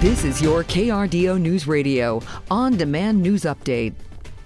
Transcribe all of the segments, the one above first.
This is your KRDO News Radio on demand news update.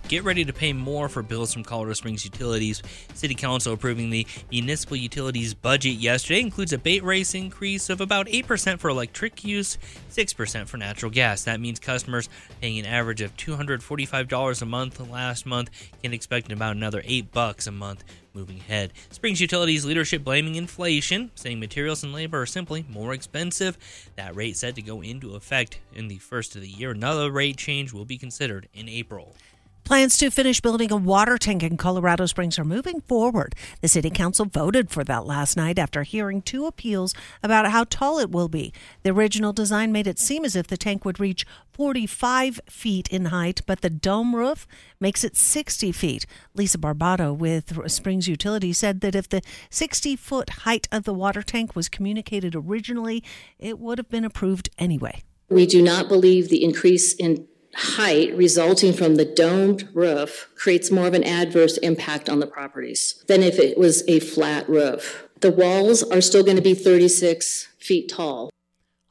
Get ready to pay more for bills from Colorado Springs Utilities. City Council approving the municipal utilities budget yesterday includes a base rate increase of about 8% for electric use, 6% for natural gas. That means customers paying an average of $245 a month last month can expect about another 8 bucks a month moving ahead. Springs Utilities leadership blaming inflation, saying materials and labor are simply more expensive. That rate set to go into effect in the first of the year. Another rate change will be considered in April. Plans to finish building a water tank in Colorado Springs are moving forward. The City Council voted for that last night after hearing two appeals about how tall it will be. The original design made it seem as if the tank would reach 45 feet in height, but the dome roof makes it 60 feet. Lisa Barbato with Springs Utility said that if the 60 foot height of the water tank was communicated originally, it would have been approved anyway. We do not believe the increase in height resulting from the domed roof creates more of an adverse impact on the properties than if it was a flat roof. The walls are still going to be 36 feet tall.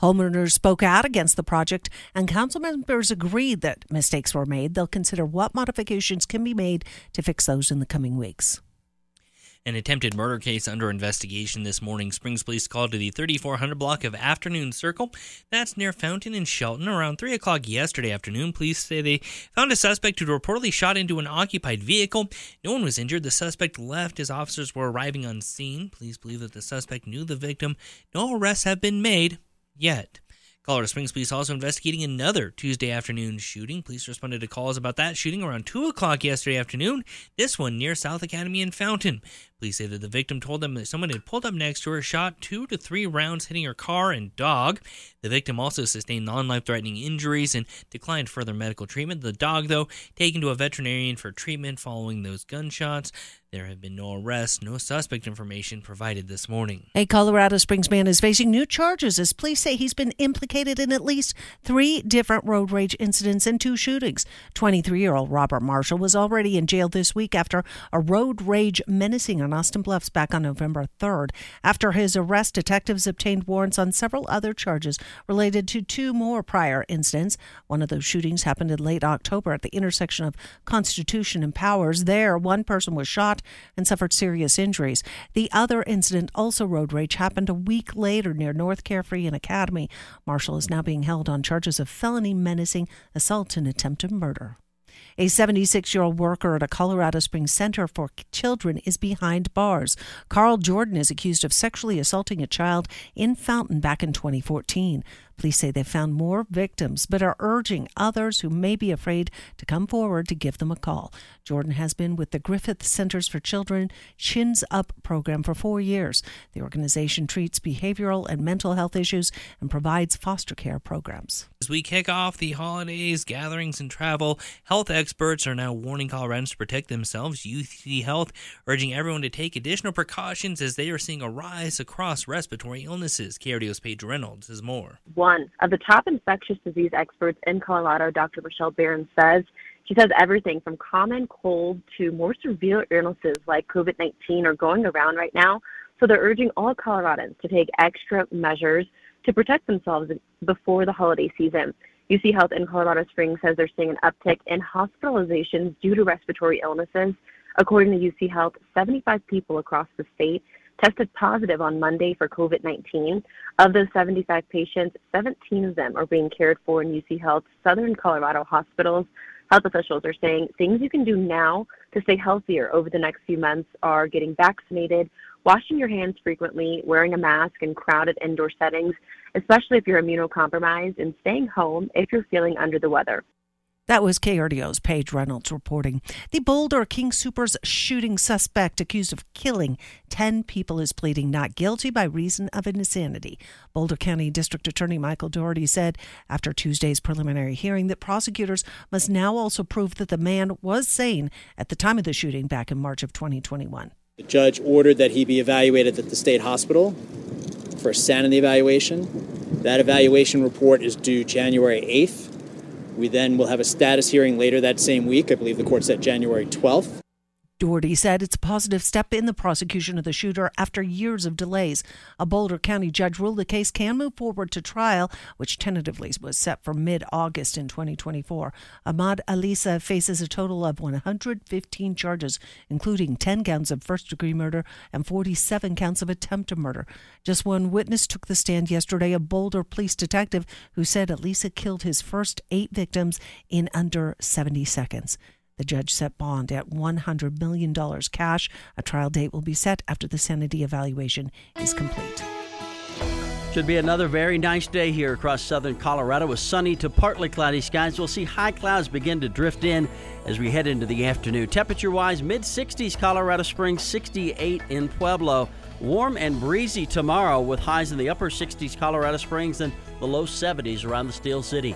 Homeowners spoke out against the project, and council members agreed that mistakes were made. They'll consider what modifications can be made to fix those in the coming weeks. An attempted murder case under investigation this morning. Springs police called to the 3400 block of Afternoon Circle. That's near Fountain and Shelton. Around 3 o'clock yesterday afternoon, police say they found a suspect who reportedly shot into an occupied vehicle. No one was injured. The suspect left as officers were arriving on scene. Police believe that the suspect knew the victim. No arrests have been made yet. Colorado Springs Police also investigating another Tuesday afternoon shooting. Police responded to calls about that shooting around 2 o'clock yesterday afternoon, this one near South Academy and Fountain. Police say that the victim told them that someone had pulled up next to her, shot two to three rounds, hitting her car and dog. The victim also sustained non life threatening injuries and declined further medical treatment. The dog, though, taken to a veterinarian for treatment following those gunshots. There have been no arrests, no suspect information provided this morning. A Colorado Springs man is facing new charges as police say he's been implicated in at least three different road rage incidents and two shootings. 23 year old Robert Marshall was already in jail this week after a road rage menacing Austin Bluffs back on November 3rd. After his arrest, detectives obtained warrants on several other charges related to two more prior incidents. One of those shootings happened in late October at the intersection of Constitution and Powers. There, one person was shot and suffered serious injuries. The other incident, also road rage, happened a week later near North Carefree and Academy. Marshall is now being held on charges of felony menacing, assault, and attempted murder. A 76 year old worker at a Colorado Springs Center for Children is behind bars. Carl Jordan is accused of sexually assaulting a child in Fountain back in 2014. Police say they found more victims, but are urging others who may be afraid to come forward to give them a call. Jordan has been with the Griffith Centers for Children Chins Up program for four years. The organization treats behavioral and mental health issues and provides foster care programs. As we kick off the holidays, gatherings, and travel, health experts are now warning Coloradans to protect themselves. UC Health urging everyone to take additional precautions as they are seeing a rise across respiratory illnesses. KRDO's Paige Reynolds has more one of the top infectious disease experts in Colorado, Dr. Michelle Barron says. She says everything from common cold to more severe illnesses like COVID 19 are going around right now. So they're urging all Coloradans to take extra measures to protect themselves before the holiday season. UC Health in Colorado Springs says they're seeing an uptick in hospitalizations due to respiratory illnesses. According to UC Health, 75 people across the state tested positive on Monday for COVID 19. Of those 75 patients, 17 of them are being cared for in UC Health Southern Colorado hospitals. Health officials are saying things you can do now to stay healthier over the next few months are getting vaccinated, washing your hands frequently, wearing a mask in crowded indoor settings, especially if you're immunocompromised, and staying home if you're feeling under the weather. That was KRDO's Paige Reynolds reporting. The Boulder King Soopers shooting suspect accused of killing 10 people is pleading not guilty by reason of insanity. Boulder County District Attorney Michael Dougherty said after Tuesday's preliminary hearing that prosecutors must now also prove that the man was sane at the time of the shooting back in March of 2021. The judge ordered that he be evaluated at the state hospital for a sanity evaluation. That evaluation report is due January 8th. We then will have a status hearing later that same week. I believe the court set January 12th. Dougherty said it's a positive step in the prosecution of the shooter after years of delays. A Boulder County judge ruled the case can move forward to trial, which tentatively was set for mid August in 2024. Ahmad Alissa faces a total of 115 charges, including 10 counts of first degree murder and 47 counts of attempted murder. Just one witness took the stand yesterday, a Boulder police detective who said Alissa killed his first eight victims in under 70 seconds. The judge set bond at $100 million cash. A trial date will be set after the sanity evaluation is complete. Should be another very nice day here across southern Colorado with sunny to partly cloudy skies. We'll see high clouds begin to drift in as we head into the afternoon. Temperature wise, mid 60s Colorado Springs, 68 in Pueblo. Warm and breezy tomorrow with highs in the upper 60s Colorado Springs and the low 70s around the Steel City.